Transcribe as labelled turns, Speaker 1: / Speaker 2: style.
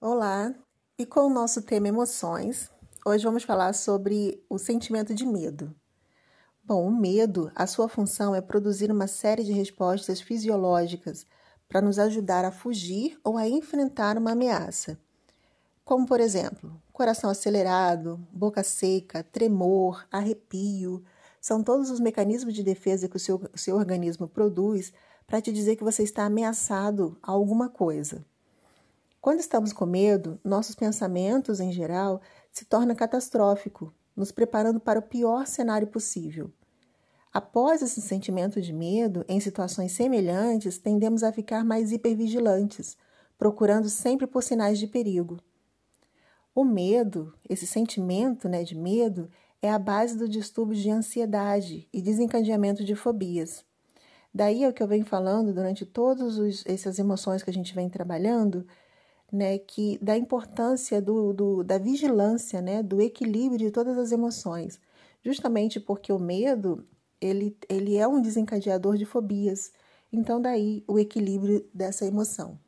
Speaker 1: Olá! E com o nosso tema emoções, hoje vamos falar sobre o sentimento de medo. Bom, o medo, a sua função é produzir uma série de respostas fisiológicas para nos ajudar a fugir ou a enfrentar uma ameaça. Como, por exemplo, coração acelerado, boca seca, tremor, arrepio. São todos os mecanismos de defesa que o seu, seu organismo produz para te dizer que você está ameaçado a alguma coisa. Quando estamos com medo, nossos pensamentos, em geral, se tornam catastróficos, nos preparando para o pior cenário possível. Após esse sentimento de medo, em situações semelhantes, tendemos a ficar mais hipervigilantes, procurando sempre por sinais de perigo. O medo, esse sentimento né, de medo, é a base do distúrbio de ansiedade e desencadeamento de fobias. Daí é o que eu venho falando durante todas essas emoções que a gente vem trabalhando, né, que da importância do, do, da vigilância, né, do equilíbrio de todas as emoções, justamente porque o medo ele, ele é um desencadeador de fobias. Então daí o equilíbrio dessa emoção.